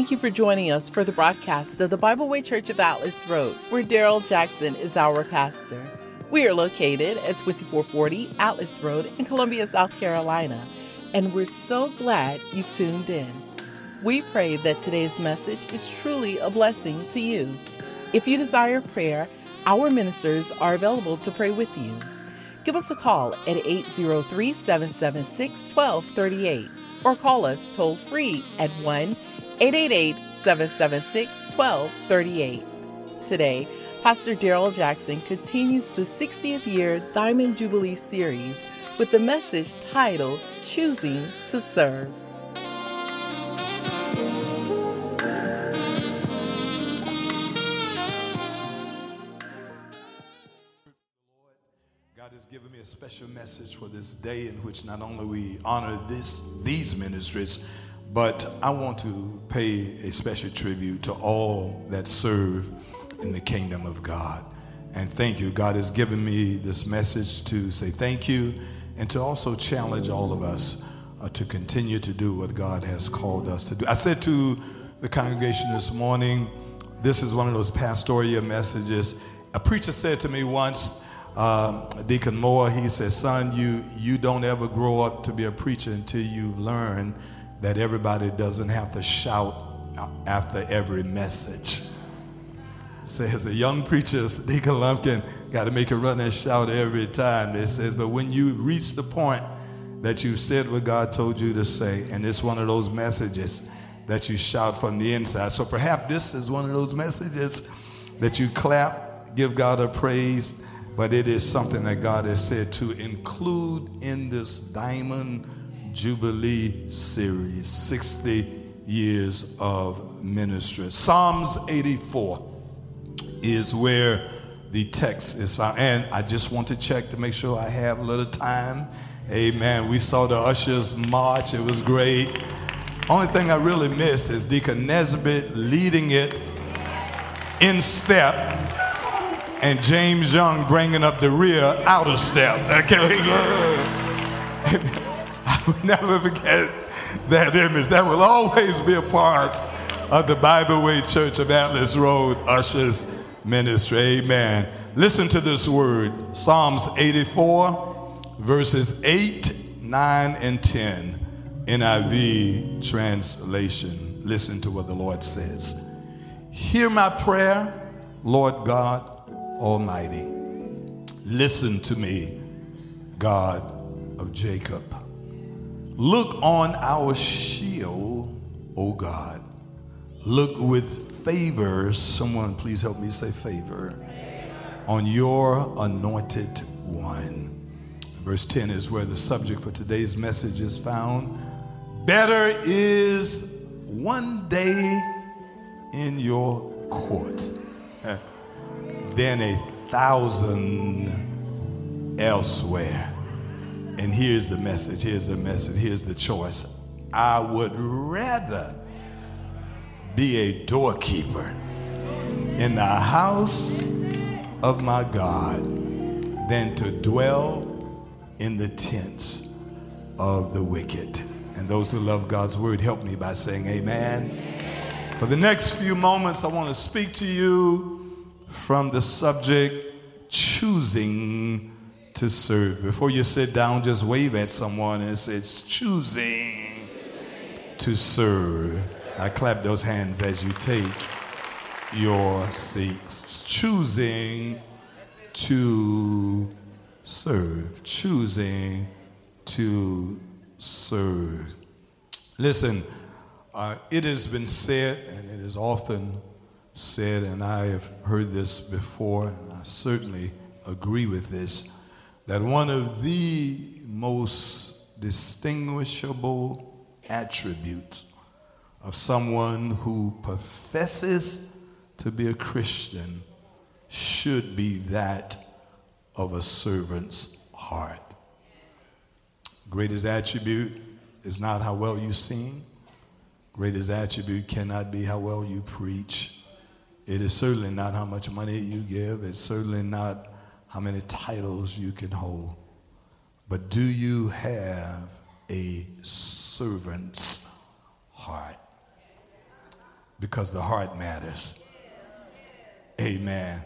Thank you for joining us for the broadcast of the Bible Way Church of Atlas Road, where Daryl Jackson is our pastor. We are located at 2440 Atlas Road in Columbia, South Carolina, and we're so glad you've tuned in. We pray that today's message is truly a blessing to you. If you desire prayer, our ministers are available to pray with you. Give us a call at 803 776 1238 or call us toll free at 1 888 776 1238. Today, Pastor Daryl Jackson continues the 60th year Diamond Jubilee series with the message titled Choosing to Serve. God has given me a special message for this day in which not only we honor this these ministries, but I want to pay a special tribute to all that serve in the kingdom of God. And thank you. God has given me this message to say thank you and to also challenge all of us uh, to continue to do what God has called us to do. I said to the congregation this morning, this is one of those pastoral messages. A preacher said to me once, um, Deacon Moore, he said, son, you, you don't ever grow up to be a preacher until you learn that everybody doesn't have to shout after every message. Says a young preacher, Deacon Lumpkin, got to make a run and shout every time. It says, but when you reach the point that you said what God told you to say, and it's one of those messages that you shout from the inside. So perhaps this is one of those messages that you clap, give God a praise, but it is something that God has said to include in this diamond Jubilee series, 60 years of ministry. Psalms 84 is where the text is found. And I just want to check to make sure I have a little time. Amen. We saw the ushers march, it was great. Only thing I really missed is Deacon Nesbitt leading it in step and James Young bringing up the rear out of step. Okay. Will never forget that image. That will always be a part of the Bible Way Church of Atlas Road Ushers Ministry. Amen. Listen to this word Psalms 84, verses 8, 9, and 10, NIV translation. Listen to what the Lord says. Hear my prayer, Lord God Almighty. Listen to me, God of Jacob. Look on our shield, O God. Look with favor. Someone, please help me say favor. On your anointed one. Verse 10 is where the subject for today's message is found. Better is one day in your courts than a thousand elsewhere. And here's the message, here's the message, here's the choice. I would rather be a doorkeeper in the house of my God than to dwell in the tents of the wicked. And those who love God's word, help me by saying amen. For the next few moments, I want to speak to you from the subject choosing to serve. Before you sit down, just wave at someone and say, It's choosing to serve. I clap those hands as you take your seats. Choosing to serve. Choosing to serve. Listen, uh, it has been said, and it is often said, and I have heard this before, and I certainly agree with this that one of the most distinguishable attributes of someone who professes to be a Christian should be that of a servant's heart. Greatest attribute is not how well you sing. Greatest attribute cannot be how well you preach. It is certainly not how much money you give. It's certainly not how many titles you can hold, but do you have a servant's heart? because the heart matters. Amen.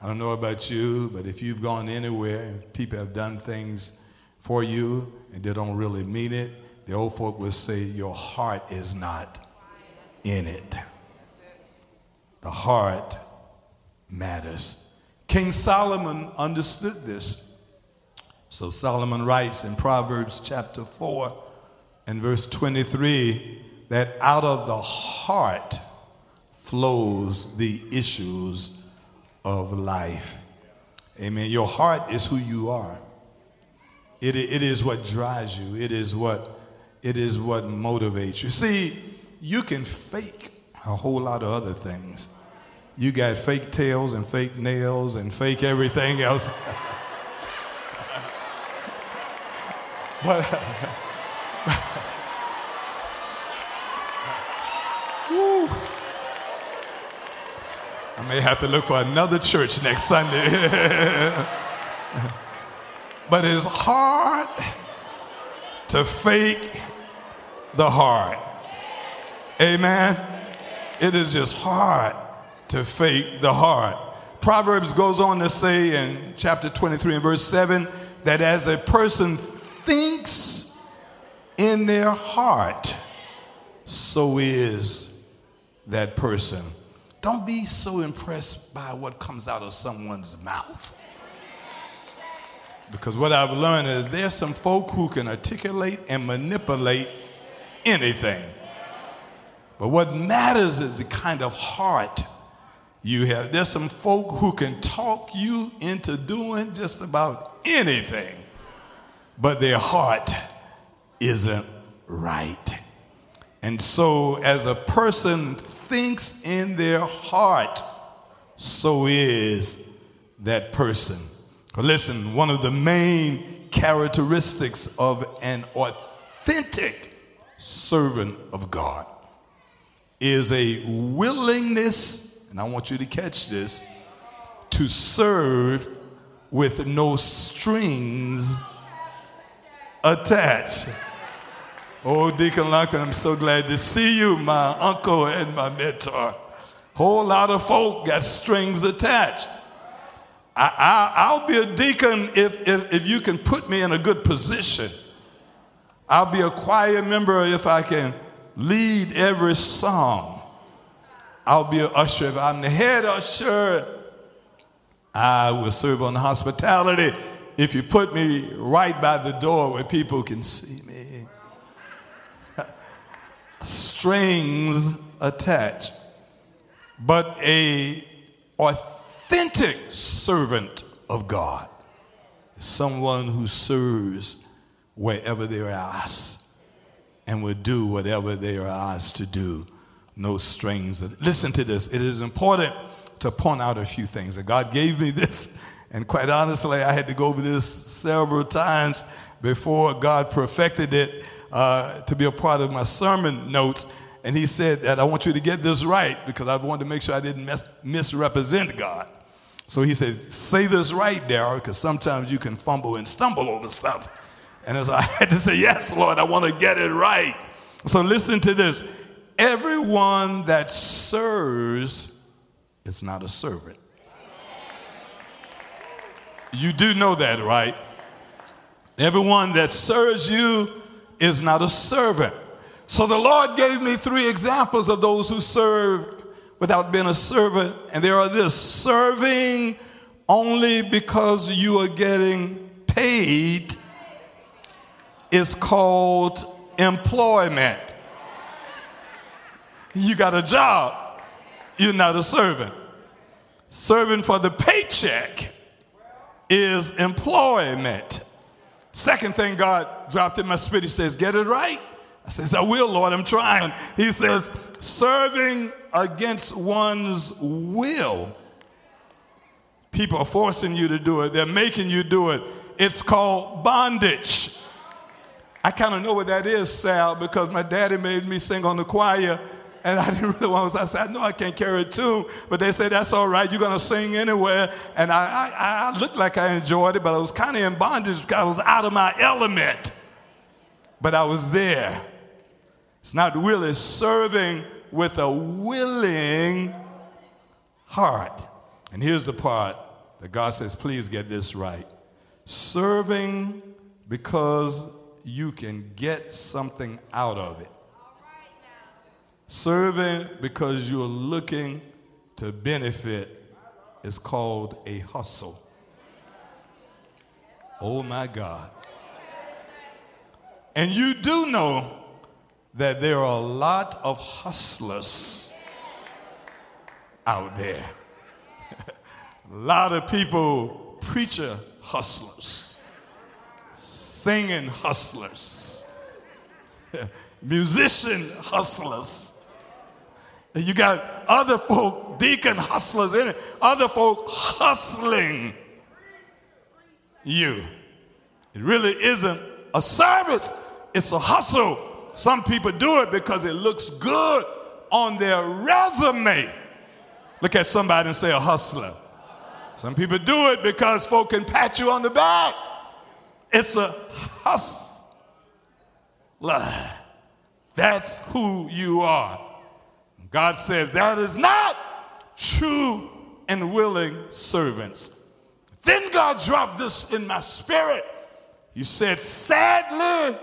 I don't know about you, but if you've gone anywhere people have done things for you and they don't really mean it, the old folk will say, Your heart is not in it. The heart matters. King Solomon understood this. So Solomon writes in Proverbs chapter 4 and verse 23 that out of the heart flows the issues of life. Amen. Your heart is who you are. It, it is what drives you. It is what it is what motivates you. See, you can fake a whole lot of other things. You got fake tails and fake nails and fake everything else. but woo, I may have to look for another church next Sunday. but it's hard to fake the heart. Amen. It is just hard to fake the heart. Proverbs goes on to say in chapter 23 and verse 7 that as a person thinks in their heart, so is that person. Don't be so impressed by what comes out of someone's mouth. Because what I've learned is there's some folk who can articulate and manipulate anything. But what matters is the kind of heart you have. There's some folk who can talk you into doing just about anything, but their heart isn't right. And so, as a person thinks in their heart, so is that person. Listen, one of the main characteristics of an authentic servant of God is a willingness, and I want you to catch this, to serve with no strings attached. Oh, Deacon Lockwood, I'm so glad to see you, my uncle and my mentor. Whole lot of folk got strings attached. I, will be a deacon if, if, if you can put me in a good position. I'll be a choir member if I can lead every song. I'll be an usher if I'm the head usher. I will serve on hospitality if you put me right by the door where people can see me. Strings attached. But a authentic servant of God is someone who serves wherever they're asked and will do whatever they are asked to do. No strings. Listen to this. It is important to point out a few things. And God gave me this, and quite honestly, I had to go over this several times before God perfected it uh, to be a part of my sermon notes. And He said that I want you to get this right because I wanted to make sure I didn't mis- misrepresent God. So He said, Say this right, Daryl, because sometimes you can fumble and stumble over stuff. And so I had to say, Yes, Lord, I want to get it right. So listen to this. Everyone that serves is not a servant. You do know that, right? Everyone that serves you is not a servant. So the Lord gave me three examples of those who served without being a servant. And there are this serving only because you are getting paid is called employment. You got a job, you're not a servant. Serving for the paycheck is employment. Second thing God dropped in my spirit, He says, Get it right. I says, I will, Lord, I'm trying. He says, serving against one's will. People are forcing you to do it, they're making you do it. It's called bondage. I kind of know what that is, Sal, because my daddy made me sing on the choir, and I didn't really want to. I said, I know I can't carry a tune, but they said, that's all right, you're going to sing anywhere. And I, I, I looked like I enjoyed it, but I was kind of in bondage because I was out of my element. But I was there. It's not really serving with a willing heart. And here's the part that God says, please get this right. Serving because you can get something out of it. Serving because you're looking to benefit is called a hustle. Oh my God. And you do know that there are a lot of hustlers out there. a lot of people, preacher hustlers, singing hustlers, musician hustlers. You got other folk, deacon hustlers in it, other folk hustling you. It really isn't a service, it's a hustle. Some people do it because it looks good on their resume. Look at somebody and say, a hustler. Some people do it because folk can pat you on the back. It's a hustler. That's who you are. God says that is not true and willing servants. Then God dropped this in my spirit. He said, sadly,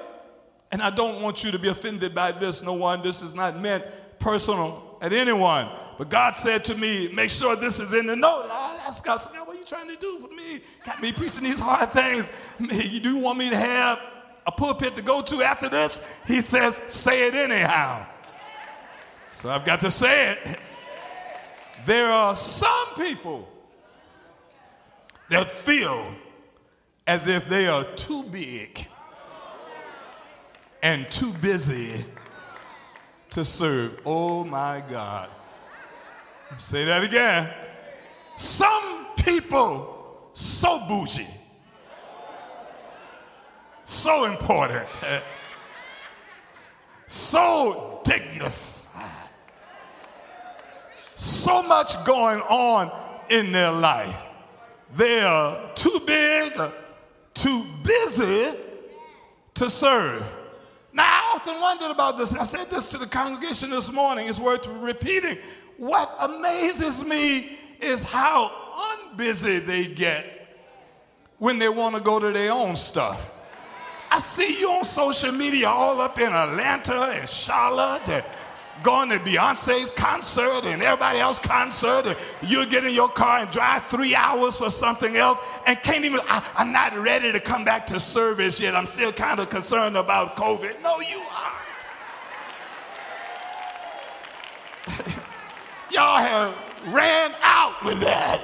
and I don't want you to be offended by this, no one. This is not meant personal at anyone. But God said to me, make sure this is in the note. I asked God, God, what are you trying to do for me? Got me preaching these hard things. You do want me to have a pulpit to go to after this? He says, say it anyhow. So I've got to say it. There are some people that feel as if they are too big and too busy to serve. Oh my God. Say that again. Some people so bougie, so important, so dignified, so much going on in their life. They are too big, too busy to serve. Now, I often wondered about this. I said this to the congregation this morning. It's worth repeating. What amazes me is how unbusy they get when they want to go to their own stuff. I see you on social media all up in Atlanta and Charlotte and going to Beyonce's concert and everybody else's concert, and you get in your car and drive three hours for something else and can't even, I, am not ready to come back to service yet. I'm still kind of concerned about COVID. No, you aren't. Y'all have ran out with that.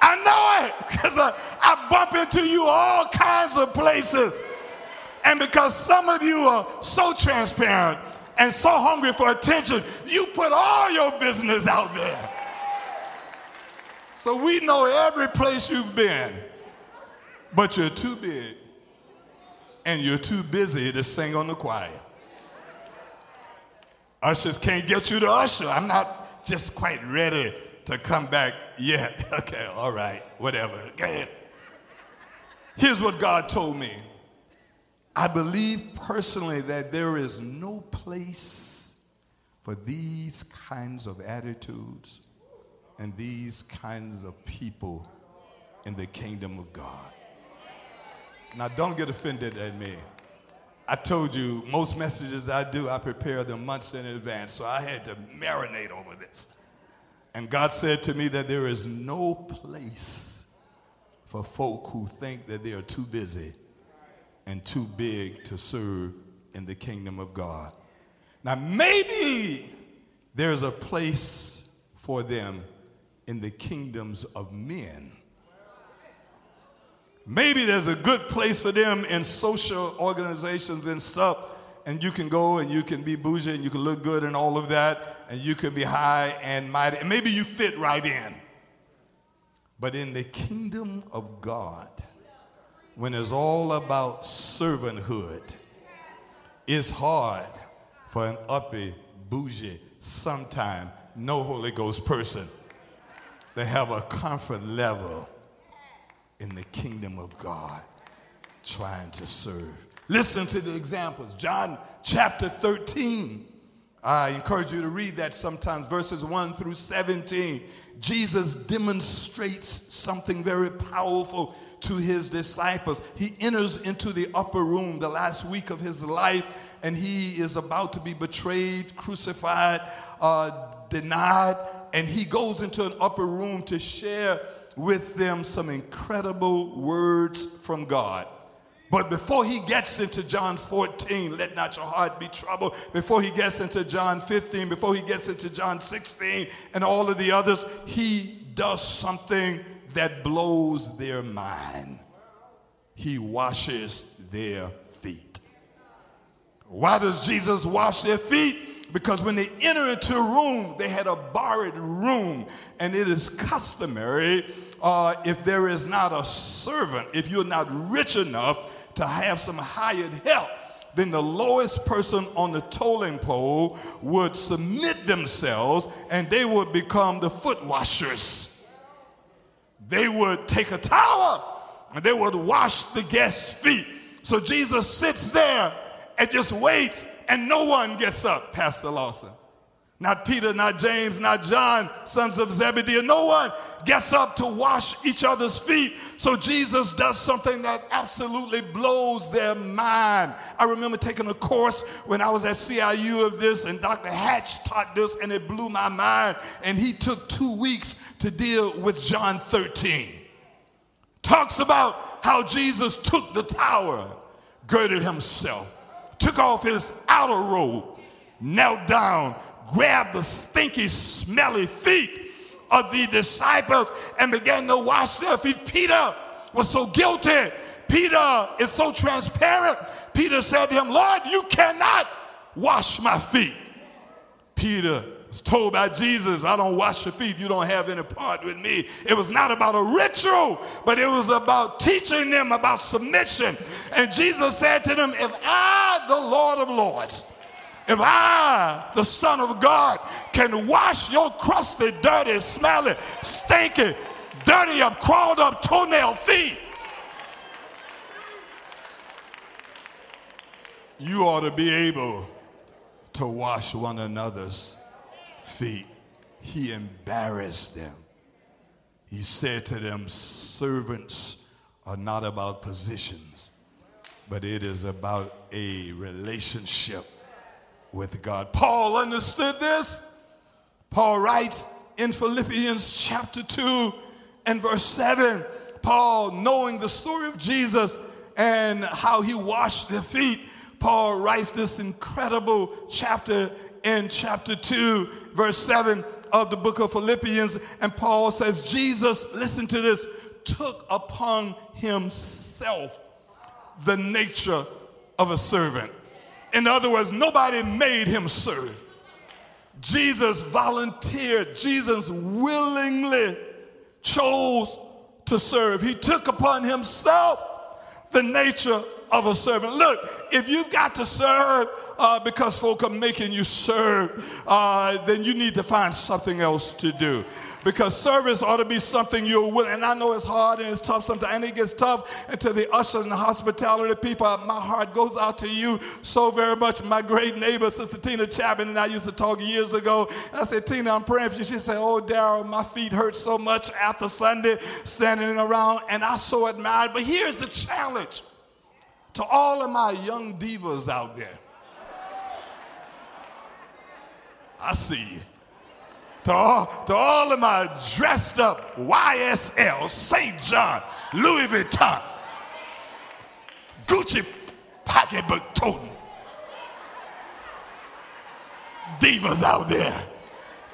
I know it because I, I bump into you all kinds of places. And because some of you are so transparent and so hungry for attention, you put all your business out there. So we know every place you've been, but you're too big and you're too busy to sing on the choir. Ushers can't get you to usher. I'm not just quite ready to come back yet. Okay, all right, whatever. Here's what God told me I believe personally that there is no place for these kinds of attitudes and these kinds of people in the kingdom of God. Now, don't get offended at me. I told you most messages I do, I prepare them months in advance, so I had to marinate over this. And God said to me that there is no place for folk who think that they are too busy and too big to serve in the kingdom of God. Now, maybe there's a place for them in the kingdoms of men. Maybe there's a good place for them in social organizations and stuff, and you can go and you can be bougie and you can look good and all of that, and you can be high and mighty, and maybe you fit right in. But in the kingdom of God, when it's all about servanthood, it's hard for an uppy, bougie, sometime no Holy Ghost person to have a comfort level in the kingdom of God trying to serve. Listen to the examples. John chapter 13. I encourage you to read that sometimes, verses 1 through 17. Jesus demonstrates something very powerful to his disciples. He enters into the upper room the last week of his life, and he is about to be betrayed, crucified, uh, denied, and he goes into an upper room to share with them some incredible words from God. But before he gets into John 14, let not your heart be troubled. Before he gets into John 15, before he gets into John 16 and all of the others, he does something that blows their mind. He washes their feet. Why does Jesus wash their feet? Because when they enter into a room, they had a borrowed room, and it is customary uh, if there is not a servant, if you're not rich enough to have some hired help, then the lowest person on the tolling pole would submit themselves and they would become the foot washers they would take a towel and they would wash the guest's feet. So Jesus sits there and just waits, and no one gets up, Pastor Lawson. Not Peter, not James, not John, sons of Zebedee. No one gets up to wash each other's feet. So Jesus does something that absolutely blows their mind. I remember taking a course when I was at CIU of this, and Dr. Hatch taught this, and it blew my mind. And he took two weeks to deal with John 13. Talks about how Jesus took the tower, girded himself, took off his outer robe, knelt down, grabbed the stinky, smelly feet of the disciples and began to wash their feet. Peter was so guilty. Peter is so transparent. Peter said to him, Lord, you cannot wash my feet. Peter was told by Jesus, I don't wash your feet, you don't have any part with me. It was not about a ritual, but it was about teaching them about submission. And Jesus said to them, If I, the Lord of Lords, if I, the Son of God, can wash your crusty, dirty, smelly, stinky, dirty up, crawled up toenail feet, you ought to be able to wash one another's feet. He embarrassed them. He said to them, Servants are not about positions, but it is about a relationship with God. Paul understood this. Paul writes in Philippians chapter 2 and verse 7. Paul, knowing the story of Jesus and how he washed their feet, Paul writes this incredible chapter in chapter 2, verse 7 of the book of Philippians. And Paul says, Jesus, listen to this, took upon himself the nature of a servant. In other words, nobody made him serve. Jesus volunteered, Jesus willingly chose to serve. He took upon himself the nature of a servant. Look, if you've got to serve uh, because folk are making you serve, uh, then you need to find something else to do because service ought to be something you're willing. And I know it's hard and it's tough sometimes, and it gets tough. And to the ushers and the hospitality people, my heart goes out to you so very much. My great neighbor, Sister Tina Chapman, and I used to talk years ago. I said, Tina, I'm praying for you. She said, Oh, Daryl, my feet hurt so much after Sunday standing around, and I so admired. But here's the challenge to all of my young divas out there. I see you to all, to all of my dressed up YSL, St. John, Louis Vuitton, Gucci pocketbook toting divas out there.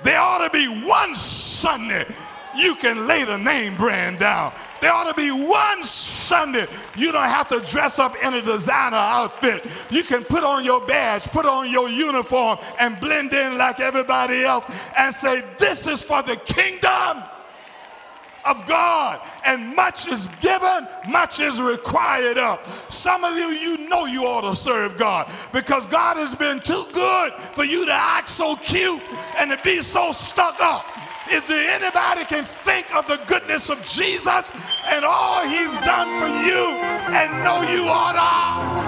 There ought to be one Sunday you can lay the name brand down. There ought to be one Sunday you don't have to dress up in a designer outfit. You can put on your badge, put on your uniform, and blend in like everybody else and say, This is for the kingdom of God, and much is given, much is required of. Some of you, you know you ought to serve God because God has been too good for you to act so cute and to be so stuck up. Is there anybody can think of the goodness of Jesus and all he's done for you and know you ought to?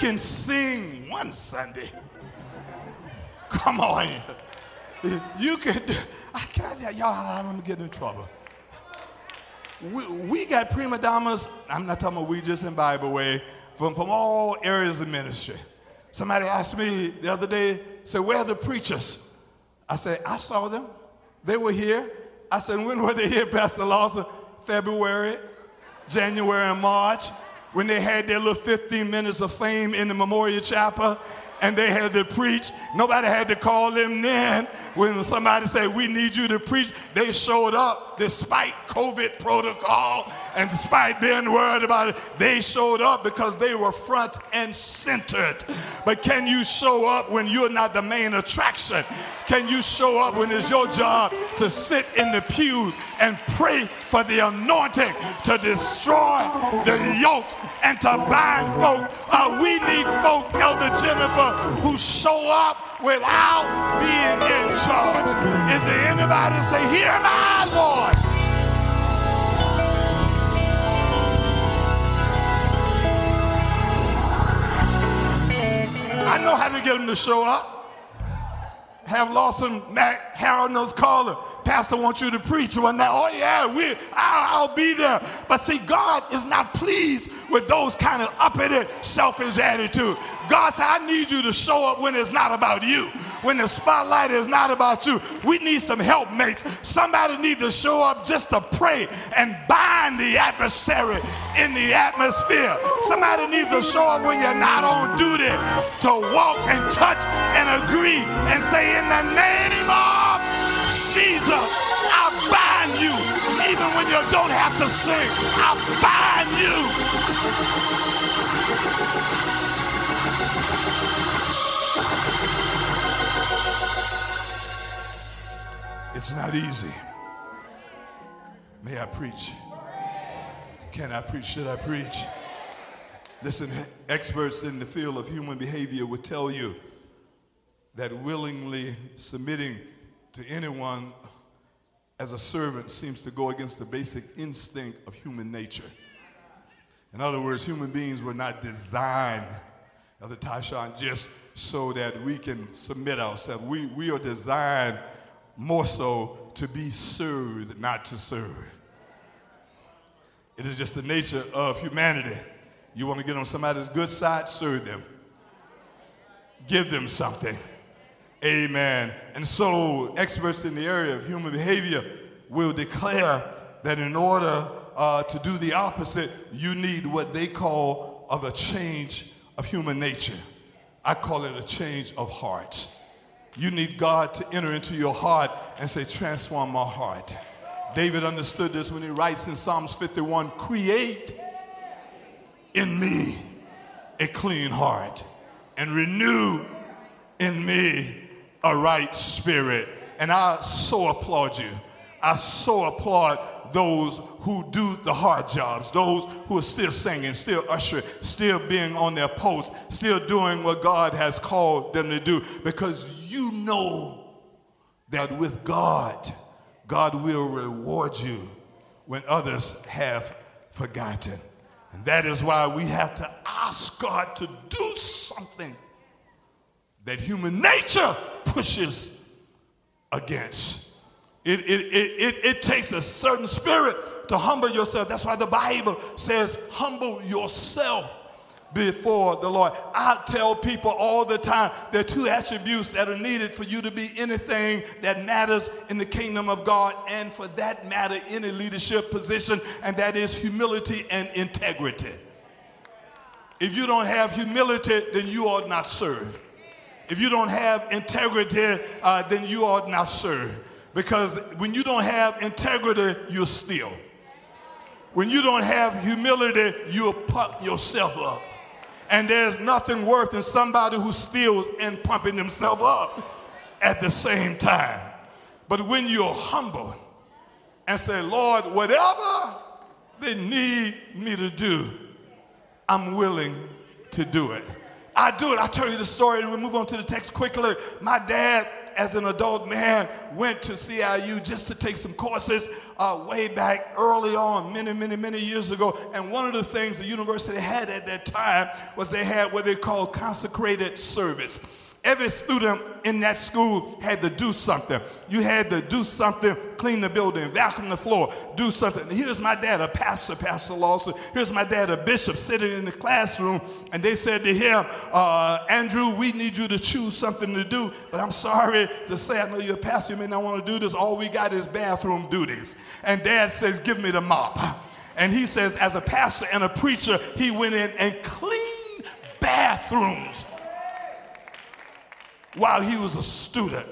can sing one Sunday. Come on. You can. I can't. Y'all, I'm getting in trouble. We, we got prima donnas, I'm not talking about we just in Bible way, from, from all areas of ministry. Somebody asked me the other day, said, where are the preachers? I said, I saw them. They were here. I said, when were they here, Pastor Lawson? February, January, and March, when they had their little 15 minutes of fame in the Memorial Chapel and they had to preach. Nobody had to call them then. When somebody said, We need you to preach, they showed up despite COVID protocol and despite being worried about it. They showed up because they were front and centered. But can you show up when you're not the main attraction? Can you show up when it's your job to sit in the pews and pray for the anointing to destroy the yokes and to bind folk? Uh, we need folk, Elder Jennifer, who show up without being in charge. Is there anybody to say, Hear my Lord? I know how to get them to show up. Have Lawson, Matt, Harold knows caller. Pastor wants you to preach one night. Oh yeah, we, I'll, I'll, be there. But see, God is not pleased with those kind of uppity, selfish attitude. God said, I need you to show up when it's not about you. When the spotlight is not about you. We need some helpmates. Somebody need to show up just to pray and bind the adversary in the atmosphere. Somebody needs to show up when you're not on duty to walk and touch and agree and say, in the name of Jesus, I bind you. Even when you don't have to sing, I bind you. It's not easy. May I preach? Can I preach? Should I preach? Listen, experts in the field of human behavior would tell you that willingly submitting to anyone as a servant seems to go against the basic instinct of human nature. In other words, human beings were not designed, Elder Tyshawn, just so that we can submit ourselves. We, we are designed more so to be served, not to serve. It is just the nature of humanity. You want to get on somebody's good side, serve them. Give them something. Amen. And so, experts in the area of human behavior will declare that in order uh, to do the opposite, you need what they call of a change of human nature. I call it a change of heart. You need God to enter into your heart and say, Transform my heart. David understood this when he writes in Psalms 51 Create in me a clean heart and renew in me a right spirit. And I so applaud you. I so applaud those who do the hard jobs, those who are still singing, still ushering, still being on their post, still doing what God has called them to do, because you know that with God, God will reward you when others have forgotten. And that is why we have to ask God to do something that human nature pushes against. It, it, it, it, it takes a certain spirit to humble yourself. That's why the Bible says, humble yourself before the Lord. I tell people all the time there are two attributes that are needed for you to be anything that matters in the kingdom of God, and for that matter, any leadership position, and that is humility and integrity. If you don't have humility, then you ought not serve. If you don't have integrity, uh, then you ought not serve. Because when you don't have integrity, you'll steal. When you don't have humility, you'll yourself up. And there's nothing worse than somebody who steals and pumping themselves up at the same time. But when you're humble and say, Lord, whatever they need me to do, I'm willing to do it. I do it. I'll tell you the story and we move on to the text quickly. My dad as an adult man, went to CIU just to take some courses uh, way back early on, many, many, many years ago. And one of the things the university had at that time was they had what they called consecrated service. Every student in that school had to do something. You had to do something, clean the building, vacuum the floor, do something. Here's my dad, a pastor, Pastor Lawson. Here's my dad, a bishop, sitting in the classroom, and they said to him, uh, Andrew, we need you to choose something to do. But I'm sorry to say, I know you're a pastor, you may not want to do this. All we got is bathroom duties. And dad says, Give me the mop. And he says, as a pastor and a preacher, he went in and cleaned bathrooms while he was a student.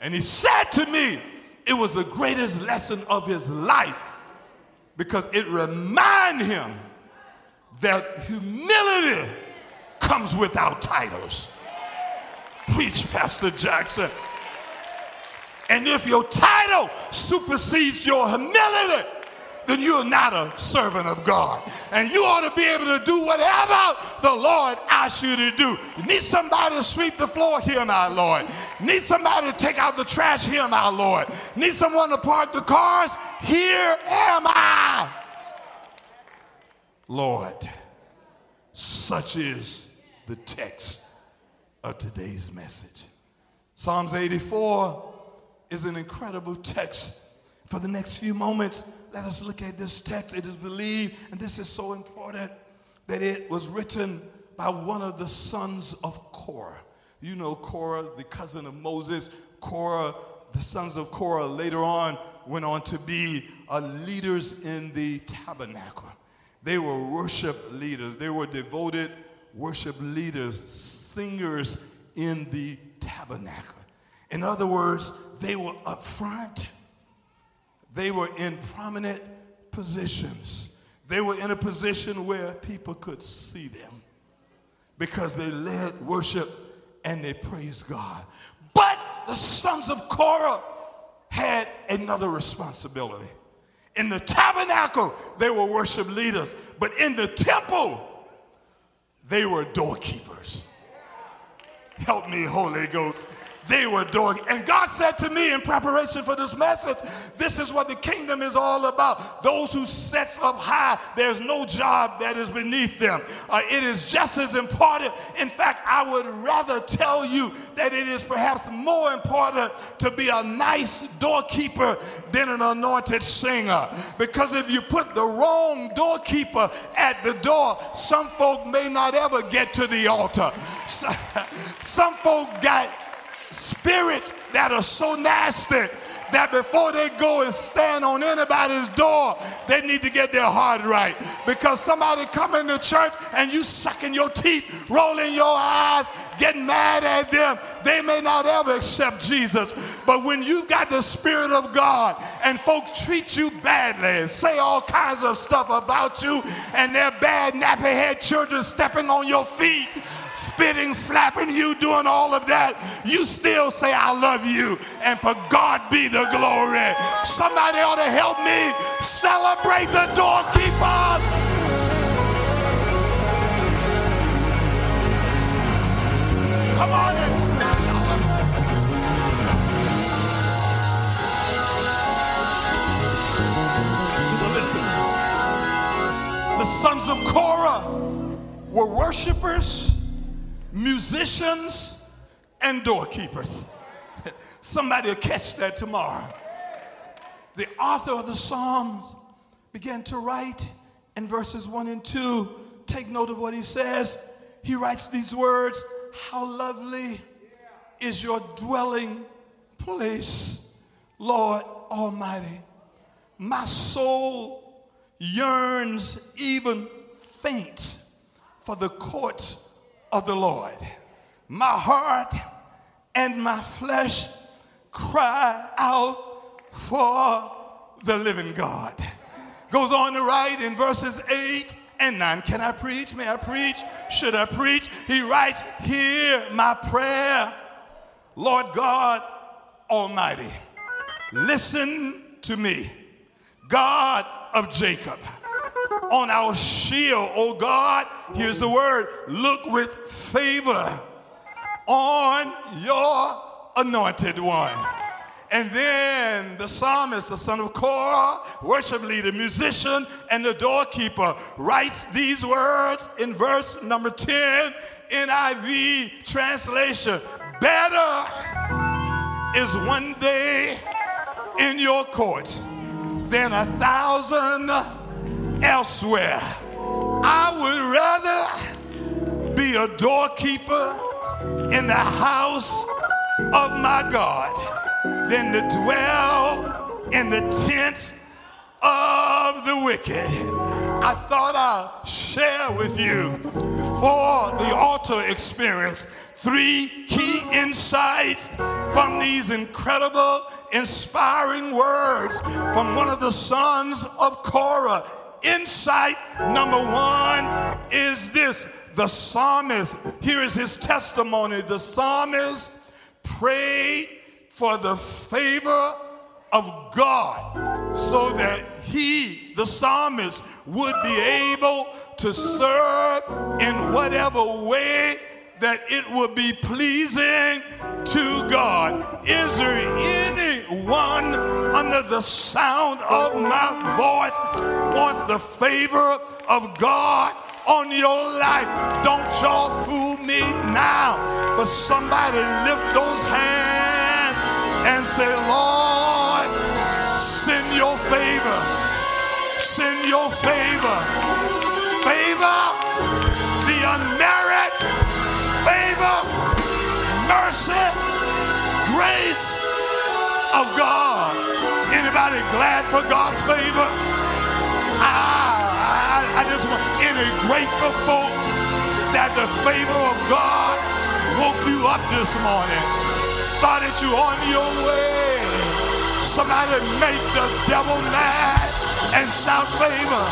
And he said to me, it was the greatest lesson of his life because it reminded him that humility comes without titles. Preach, Pastor Jackson. And if your title supersedes your humility, then you're not a servant of God. And you ought to be able to do whatever the Lord asks you to do. You need somebody to sweep the floor, here, my Lord. Need somebody to take out the trash, here, my Lord. Need someone to park the cars, here am I. Lord, such is the text of today's message. Psalms 84 is an incredible text. For the next few moments, let us look at this text. It is believed, and this is so important, that it was written by one of the sons of Korah. You know Korah, the cousin of Moses. Korah, the sons of Korah, later on went on to be uh, leaders in the tabernacle. They were worship leaders, they were devoted worship leaders, singers in the tabernacle. In other words, they were up front they were in prominent positions. They were in a position where people could see them because they led worship and they praised God. But the sons of Korah had another responsibility. In the tabernacle, they were worship leaders, but in the temple, they were doorkeepers. Help me, Holy Ghost they were doing. And God said to me in preparation for this message, this is what the kingdom is all about. Those who sets up high, there's no job that is beneath them. Uh, it is just as important. In fact, I would rather tell you that it is perhaps more important to be a nice doorkeeper than an anointed singer. Because if you put the wrong doorkeeper at the door, some folk may not ever get to the altar. Some folk got spirits that are so nasty that before they go and stand on anybody's door, they need to get their heart right. Because somebody come into church and you sucking your teeth, rolling your eyes, getting mad at them, they may not ever accept Jesus. But when you've got the Spirit of God and folk treat you badly, say all kinds of stuff about you, and their bad nappy head children stepping on your feet, spitting, slapping you, doing all of that, you still say, I love you. And for God be the glory. Somebody ought to help me celebrate the doorkeepers. Come on and listen. The sons of Korah were worshipers musicians, and doorkeepers. Somebody will catch that tomorrow. The author of the Psalms began to write in verses 1 and 2. Take note of what he says. He writes these words How lovely is your dwelling place, Lord Almighty. My soul yearns, even faints, for the courts of the Lord. My heart and my flesh cry out for the living God. Goes on to write in verses 8 and 9. Can I preach? May I preach? Should I preach? He writes, Hear my prayer, Lord God Almighty. Listen to me, God of Jacob on our shield. Oh God, here's the word look with favor on your anointed one. And then the psalmist, the son of Korah, worship leader, musician, and the doorkeeper, writes these words in verse number 10, NIV translation Better is one day in your court than a thousand elsewhere. I would rather be a doorkeeper in the house of my God than to dwell in the tents of the wicked. I thought I'd share with you before the altar experience three key insights from these incredible, inspiring words from one of the sons of Korah. Insight number one is this the psalmist, here is his testimony. The psalmist prayed for the favor of God so that he, the psalmist, would be able to serve in whatever way that it would be pleasing to God. Is there anyone under the sound of my voice wants the favor of God? on your life. Don't y'all fool me now, but somebody lift those hands and say, Lord, send your favor. Send your favor. Favor, grace of God. Anybody glad for God's favor? I, I, I just want any grateful folk that the favor of God woke you up this morning started you on your way. Somebody make the devil mad and shout favor.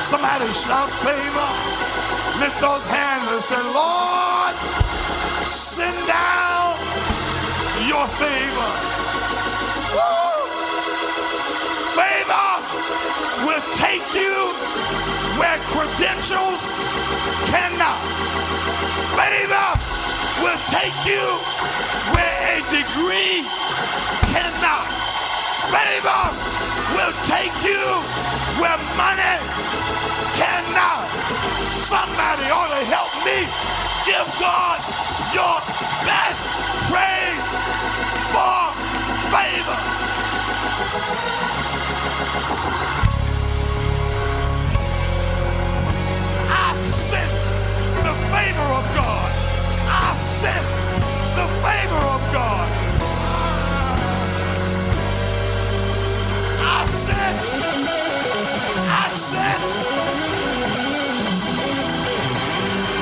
Somebody shout favor. Lift those hands and say, Lord, send down your favor. Woo! Favor will take you where credentials cannot. Favor will take you where a degree cannot. Favor will take you where money cannot. Somebody ought to help me give God your best praise for favor. I sense the favor of God. I sense the favor of God. I sense, I sense.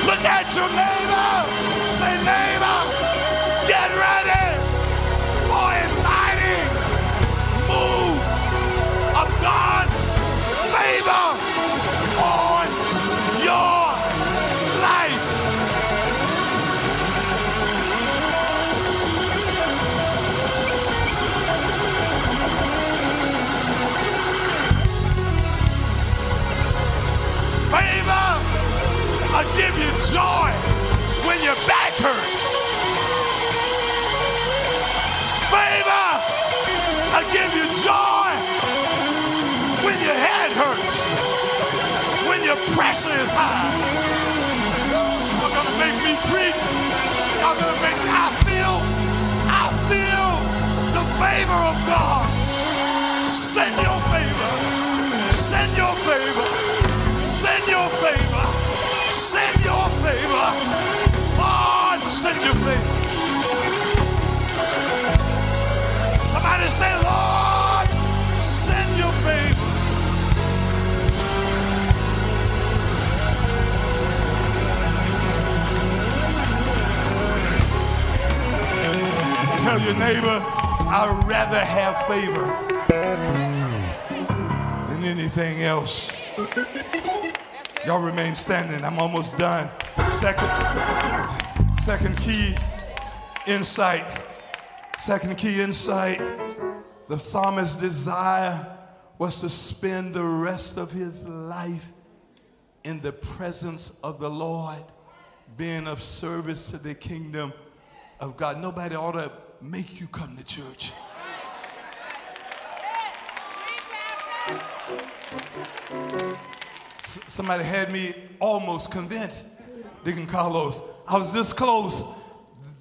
Look at your neighbor, remain standing. I'm almost done. Second, second key insight. Second key insight. The psalmist's desire was to spend the rest of his life in the presence of the Lord, being of service to the kingdom of God. Nobody ought to make you come to church. Somebody had me almost convinced, Deacon Carlos. I was this close.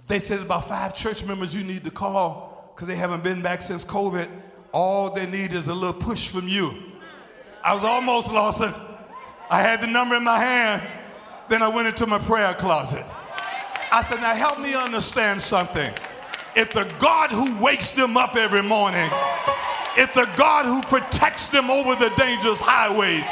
They said about five church members you need to call because they haven't been back since COVID. All they need is a little push from you. I was almost lost it. I had the number in my hand. Then I went into my prayer closet. I said, now help me understand something. If the God who wakes them up every morning, if the God who protects them over the dangerous highways,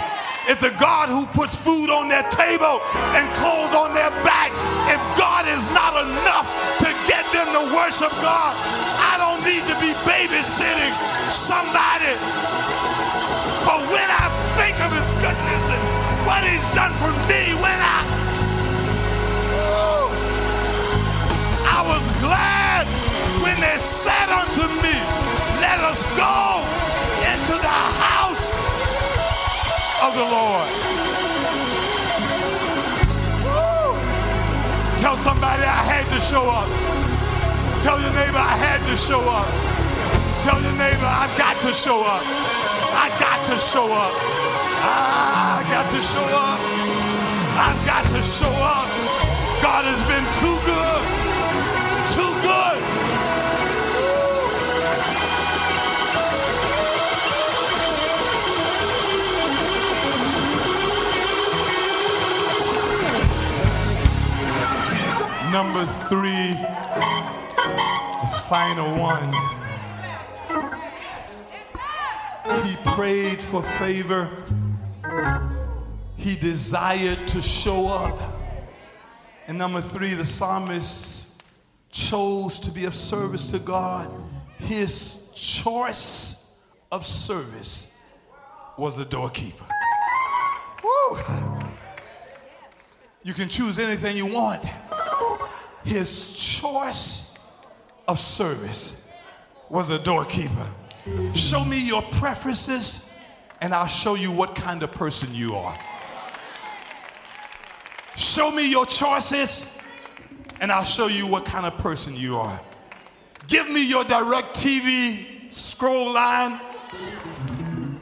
if the God who puts food on their table and clothes on their back, if God is not enough to get them to worship God, I don't need to be babysitting somebody. But when I think of his goodness and what he's done for me, when I Woo! I was glad when they said unto me, Let us go into the house of the Lord. Woo! Tell somebody I had to show up. Tell your neighbor I had to show up. Tell your neighbor I've got to show up. I got to show up. I got to show up. I've got to show up. God has been too good. Too Number three, the final one. He prayed for favor. He desired to show up. And number three, the psalmist chose to be of service to God. His choice of service was the doorkeeper. Woo! You can choose anything you want. His choice of service was a doorkeeper. Show me your preferences, and I'll show you what kind of person you are. Show me your choices, and I'll show you what kind of person you are. Give me your DirecTV scroll line,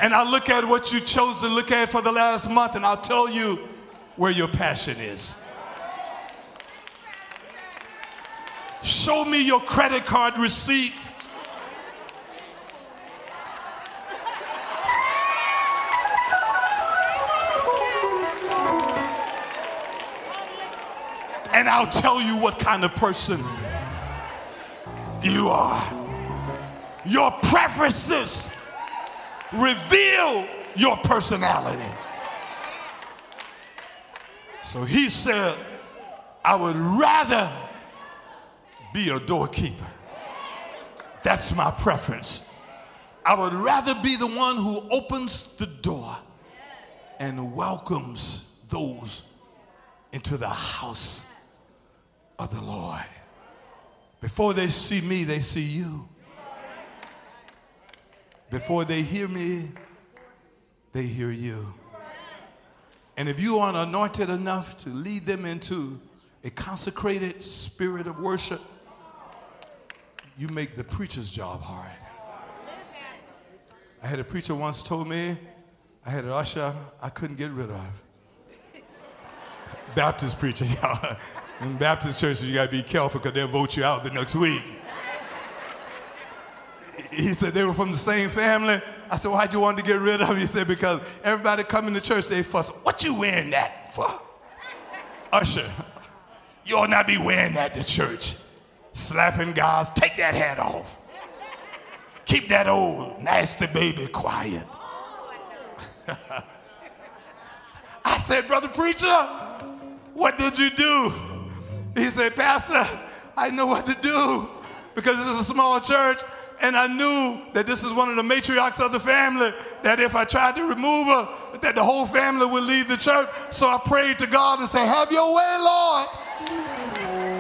and I'll look at what you chose to look at for the last month, and I'll tell you where your passion is. Show me your credit card receipt. And I'll tell you what kind of person you are. Your preferences reveal your personality. So he said, I would rather be a doorkeeper. That's my preference. I would rather be the one who opens the door and welcomes those into the house of the Lord. Before they see me, they see you. Before they hear me, they hear you. And if you aren't anointed enough to lead them into a consecrated spirit of worship, you make the preacher's job hard. I had a preacher once told me I had an usher I couldn't get rid of. Baptist preacher, y'all. In Baptist churches, you got to be careful because they'll vote you out the next week. He said they were from the same family. I said, why'd you want to get rid of him? He said, because everybody coming to church, they fuss. What you wearing that for? Usher, you ought not be wearing that to church. Slapping guys, take that hat off. Keep that old nasty baby quiet. I said, Brother Preacher, what did you do? He said, Pastor, I know what to do because this is a small church and I knew that this is one of the matriarchs of the family, that if I tried to remove her, that the whole family would leave the church. So I prayed to God and said, have your way, Lord.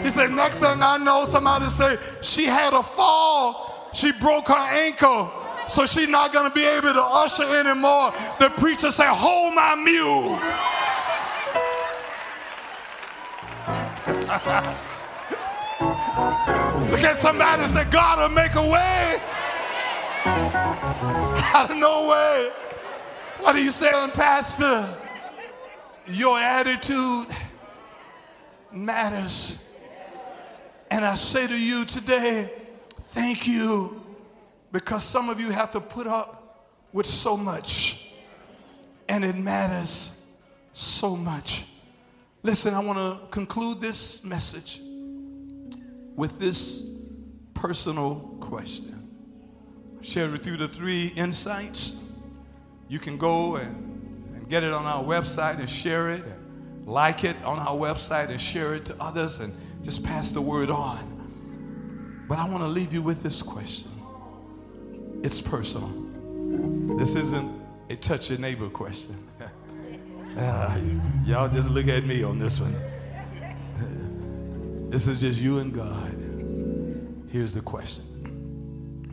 He said, next thing I know, somebody say, she had a fall. She broke her ankle. So she's not going to be able to usher anymore. The preacher said, hold my mule. Look at somebody say, God will make a way out of no way. What are you saying, Pastor? Your attitude matters. And I say to you today, thank you, because some of you have to put up with so much, and it matters so much. Listen, I want to conclude this message with this personal question. I've shared with you the three insights. You can go and, and get it on our website and share it, and like it on our website and share it to others, and just pass the word on. But I want to leave you with this question. It's personal. This isn't a touch your neighbor question. uh, y'all just look at me on this one. This is just you and God. Here's the question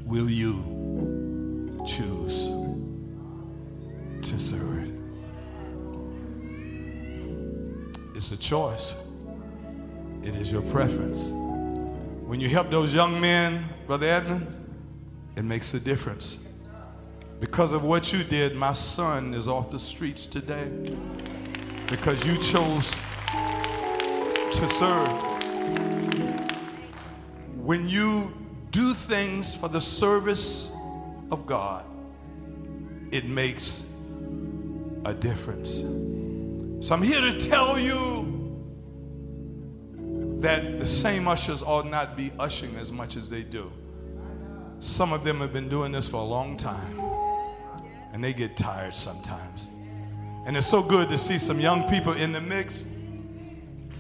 Will you choose to serve? It's a choice, it is your preference. When you help those young men, Brother Edmund, it makes a difference. Because of what you did, my son is off the streets today because you chose to serve when you do things for the service of God, it makes a difference. So I'm here to tell you that the same ushers ought not be ushering as much as they do. Some of them have been doing this for a long time, and they get tired sometimes. And it's so good to see some young people in the mix,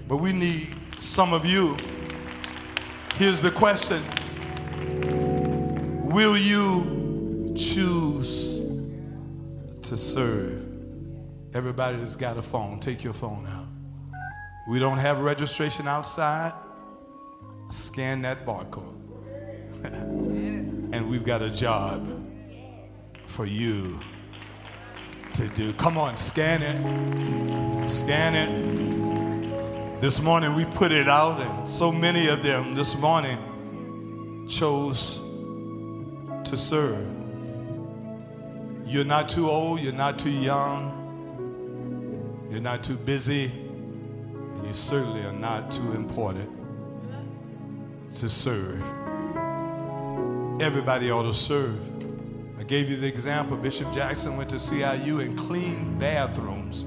but we need some of you Here's the question Will you choose to serve? Everybody that's got a phone, take your phone out. We don't have registration outside. Scan that barcode. and we've got a job for you to do. Come on, scan it. Scan it. This morning we put it out, and so many of them this morning chose to serve. You're not too old, you're not too young, you're not too busy, you certainly are not too important to serve. Everybody ought to serve. I gave you the example Bishop Jackson went to CIU and cleaned bathrooms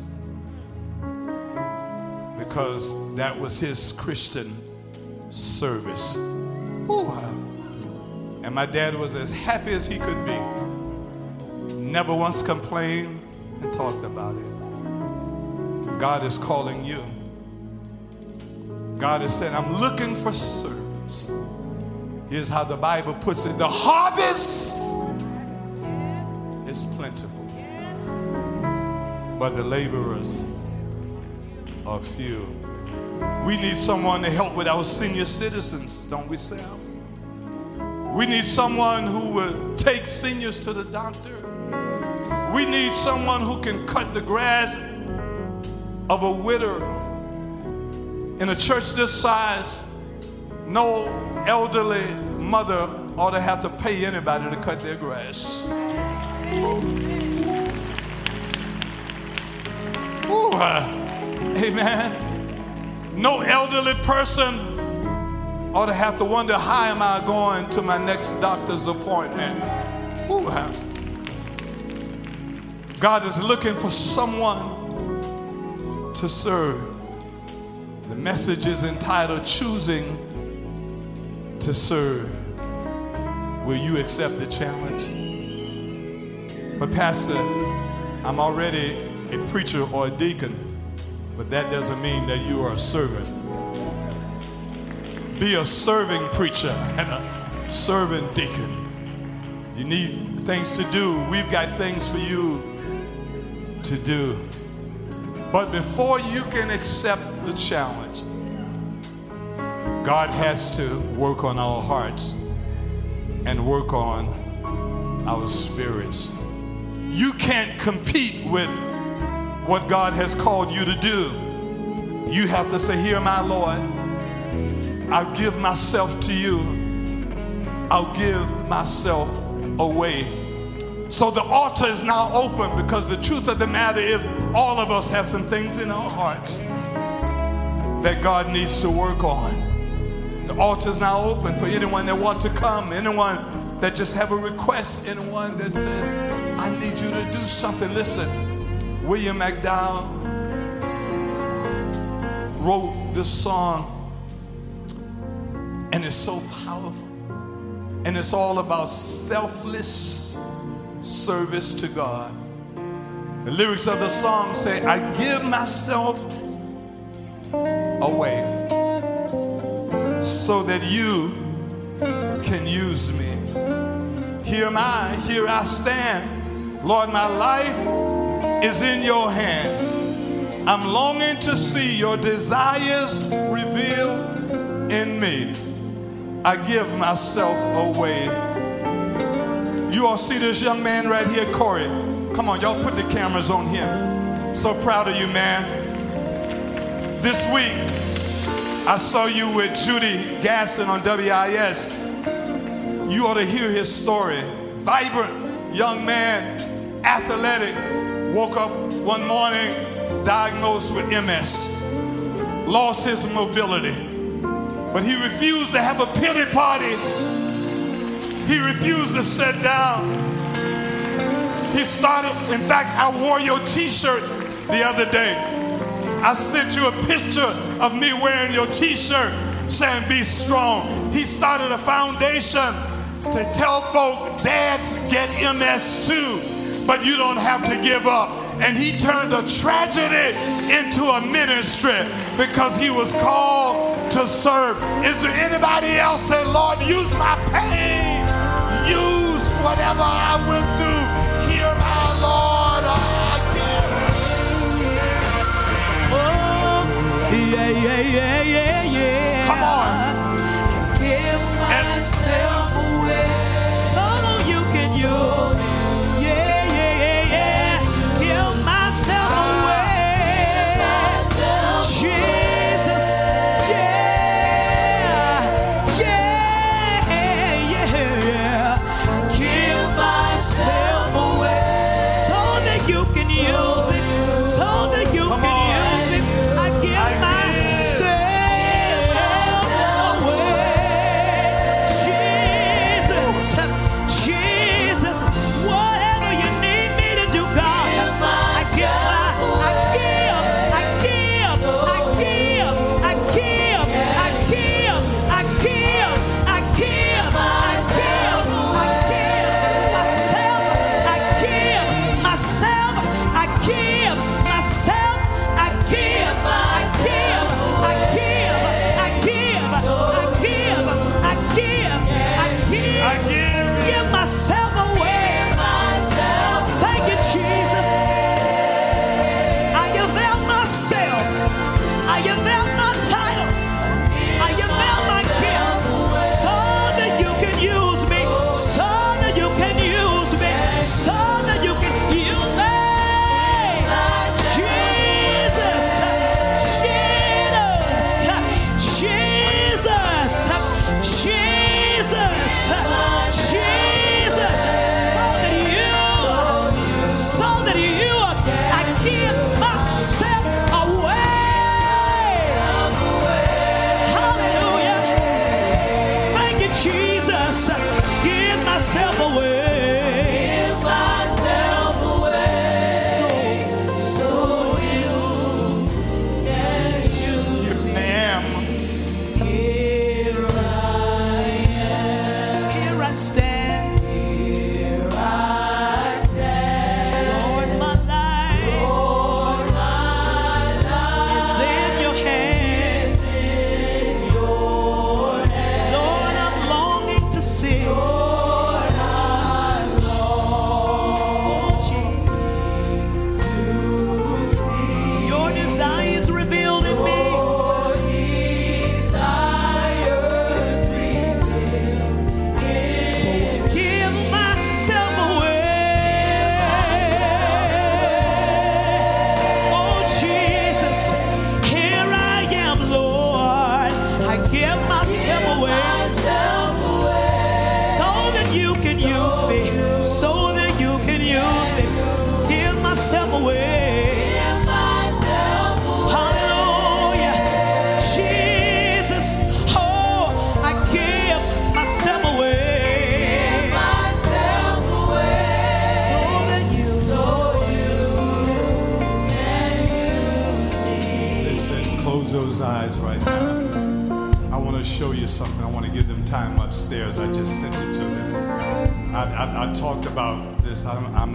because that was his Christian service. Ooh. And my dad was as happy as he could be. Never once complained and talked about it. God is calling you. God is saying, I'm looking for servants. Here's how the Bible puts it the harvest is plentiful, but the laborers are few. We need someone to help with our senior citizens, don't we, Sam? We need someone who will take seniors to the doctor. We need someone who can cut the grass of a widow. In a church this size, no elderly mother ought to have to pay anybody to cut their grass. Ooh, uh, Amen. No elderly person ought to have to wonder how am I going to my next doctor's appointment. Ooh, God is looking for someone to serve. The message is entitled Choosing to Serve. Will you accept the challenge? But, Pastor, I'm already a preacher or a deacon. But that doesn't mean that you are a servant. Be a serving preacher and a serving deacon. You need things to do. We've got things for you to do. But before you can accept the challenge, God has to work on our hearts and work on our spirits. You can't compete with what God has called you to do, you have to say, Here, my Lord, I'll give myself to you. I'll give myself away. So the altar is now open because the truth of the matter is all of us have some things in our hearts that God needs to work on. The altar is now open for anyone that want to come, anyone that just have a request, anyone that says, I need you to do something. Listen, William McDowell wrote this song and it's so powerful. And it's all about selfless service to God. The lyrics of the song say, I give myself away so that you can use me. Here am I, here I stand. Lord, my life is in your hands. I'm longing to see your desires revealed in me. I give myself away. You all see this young man right here, Corey. Come on, y'all put the cameras on him. So proud of you, man. This week, I saw you with Judi Gatson on WIS. You ought to hear his story. Vibrant young man, athletic, woke up one morning diagnosed with MS, lost his mobility but he refused to have a pity party. He refused to sit down. He started, in fact, I wore your t shirt the other day. I sent you a picture of me wearing your t shirt saying, Be strong. He started a foundation to tell folk dads get MS too, but you don't have to give up. And he turned a tragedy into a ministry because he was called to serve. Is there anybody else say, Lord, use my pain, use whatever I went through. Yeah, yeah, yeah, yeah. Come on. Give myself away so you can use me.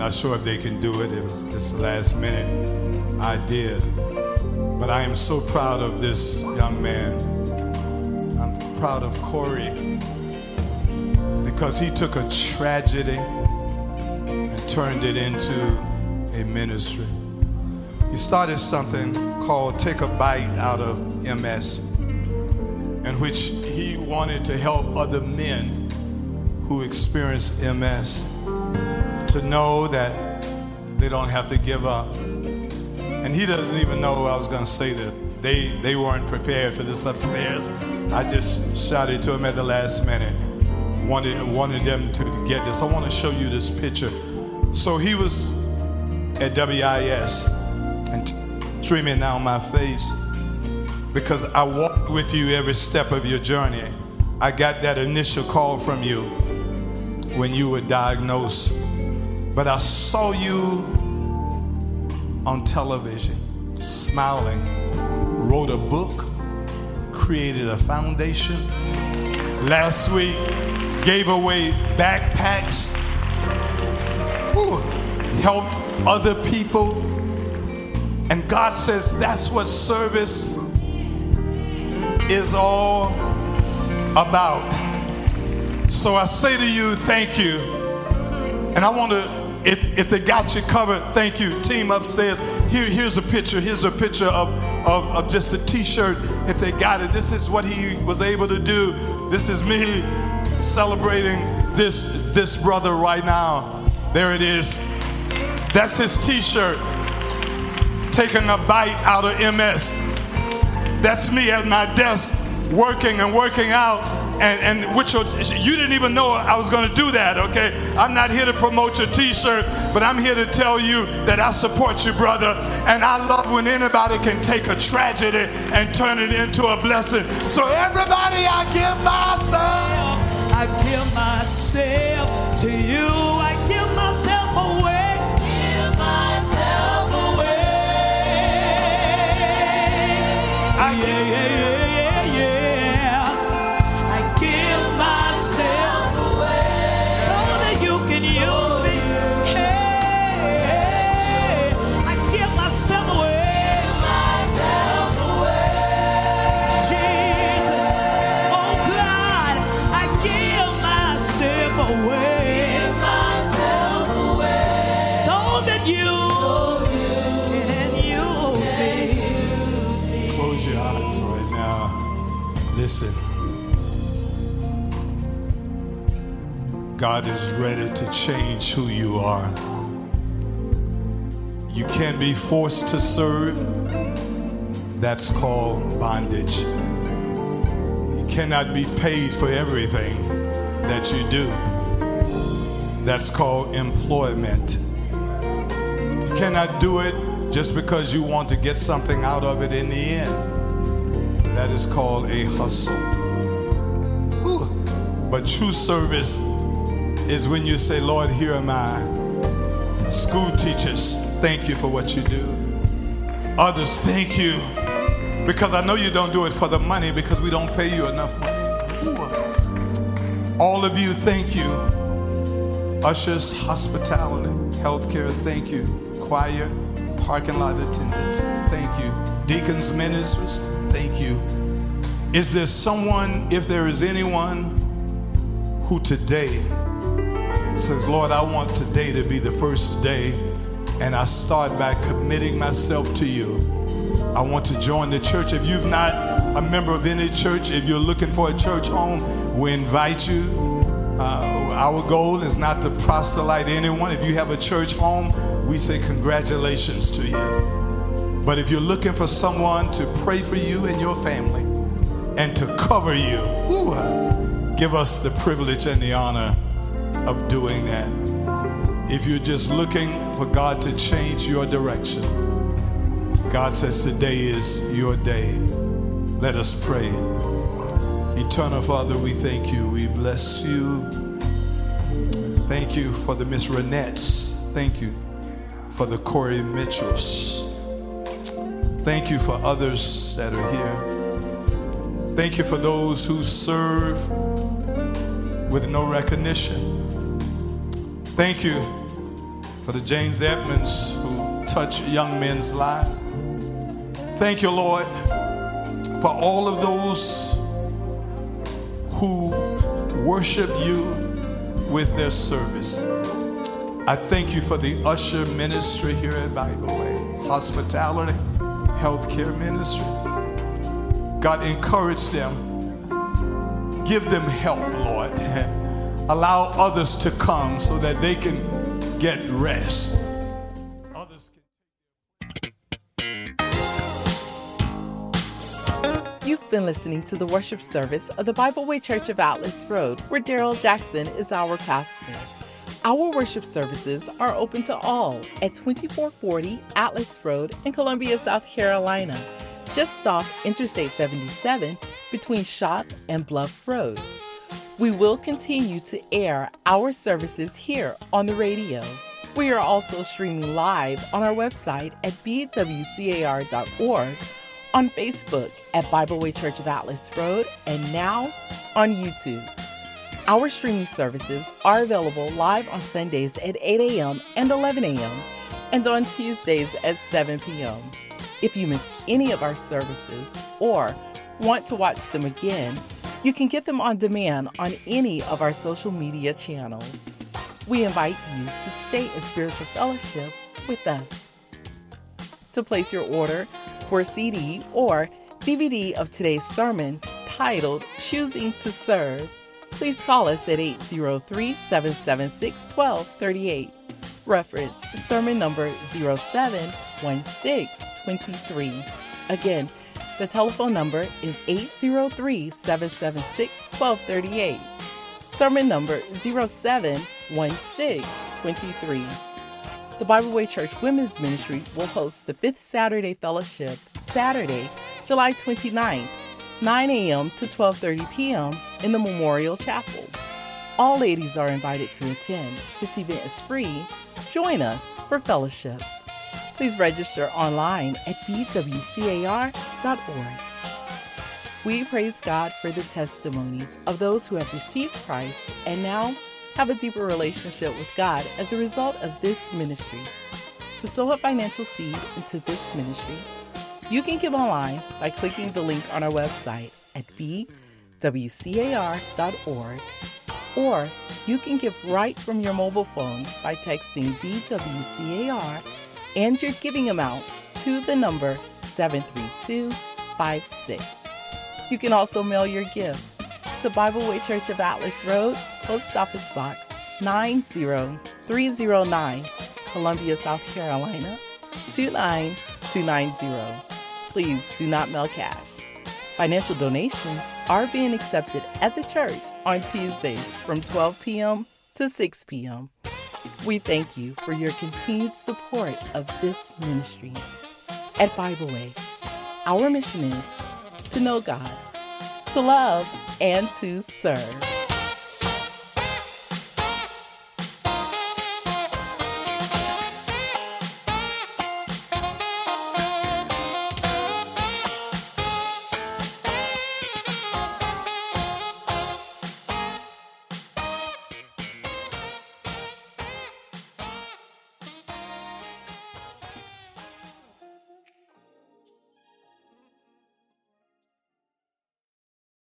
Not sure if they can do it. It was just the last minute idea. But I am so proud of this young man. I'm proud of Corey because he took a tragedy and turned it into a ministry. He started something called Take a Bite Out of MS, in which he wanted to help other men who experience MS to know that they don't have to give up. And he doesn't even know I was going to say this. They, they weren't prepared for this upstairs. I just shouted to him at the last minute. Wanted, wanted them to get this. I want to show you this picture. So he was at WIS and streaming down my face because I walked with you every step of your journey. I got that initial call from you when you were diagnosed, but I saw you on television smiling, wrote a book, created a foundation. Last week, gave away backpacks, Whew. helped other people. And God says that's what service is all about. So I say to you, thank you. And I want to, if, if they got you covered, thank you. Team upstairs, here, here's a picture. Here's a picture of, of, of just a t shirt. If they got it, this is what he was able to do. This is me celebrating this, this brother right now. There it is. That's his t shirt. Taking a bite out of MS. That's me at my desk working and working out. And, and which you didn't even know I was going to do that, okay? I'm not here to promote your t shirt, but I'm here to tell you that I support you, brother. And I love when anybody can take a tragedy and turn it into a blessing. So, everybody, I give myself. I give myself to you. I give myself away. Give myself away. I yeah, give yeah, yeah, God is ready to change who you are. You can't be forced to serve. That's called bondage. You cannot be paid for everything that you do. That's called employment. You cannot do it just because you want to get something out of it in the end. That is called a hustle. Whew. But true service is when you say, Lord, here am I. School teachers, thank you for what you do. Others, thank you. Because I know you don't do it for the money because we don't pay you enough money. All of you, thank you. Ushers, hospitality, healthcare, thank you. Choir, parking lot attendants, thank you. Deacons, ministers, thank you. Is there someone, if there is anyone, who today says, Lord, I want today to be the first day, and I start by committing myself to you. I want to join the church. If you've not a member of any church, if you're looking for a church home, we invite you. Uh, our goal is not to proselyte anyone. If you have a church home, we say congratulations to you. But if you're looking for someone to pray for you and your family and to cover you. Ooh, give us the privilege and the honor of doing that. If you're just looking for God to change your direction, God says today is your day. Let us pray. Eternal Father, we thank you. We bless you. Thank you for the Miss Renettes. Thank you for the Corey Mitchells. Thank you for others that are here. Thank you for those who serve with no recognition. Thank you for the James Edmonds who touch young men's lives. Thank you, Lord, for all of those who worship you with their service. I thank you for the usher ministry here at Bible Way, hospitality, healthcare ministry. God, encourage them. Give them help, Lord. Allow others to come so that they can get rest. You've been listening to the worship service of the Bible Way Church of Atlas Road, where Daryl Jackson is our pastor. Our worship services are open to all at 2440 Atlas Road in Columbia, South Carolina, just off Interstate 77 between Shop and Bluff Roads. We will continue to air our services here on the radio. We are also streaming live on our website at bwcar.org, on Facebook at Bible Way Church of Atlas Road, and now on YouTube. Our streaming services are available live on Sundays at 8 a.m. and 11 a.m., and on Tuesdays at 7 p.m. If you missed any of our services or want to watch them again, you can get them on demand on any of our social media channels. We invite you to stay in spiritual fellowship with us. To place your order for a CD or DVD of today's sermon titled Choosing to Serve, please call us at 803 776 1238. Reference sermon number 071623. Again, the telephone number is 803 776 1238. Sermon number 071623. The Bible Way Church Women's Ministry will host the Fifth Saturday Fellowship Saturday, July 29th, 9 a.m. to 12:30 p.m. in the Memorial Chapel. All ladies are invited to attend. This event is free. Join us for fellowship. Please register online at bwcar.org. We praise God for the testimonies of those who have received Christ and now have a deeper relationship with God as a result of this ministry. To sow a financial seed into this ministry, you can give online by clicking the link on our website at bwcar.org, or you can give right from your mobile phone by texting BWCAR and your giving amount to the number 73256. You can also mail your gift to Bible Way Church of Atlas Road, Post Office Box 90309, Columbia, South Carolina 29290. Please do not mail cash. Financial donations are being accepted at the church on Tuesdays from 12 p.m. to 6 p.m. We thank you for your continued support of this ministry. At Bible Way, our mission is to know God, to love, and to serve.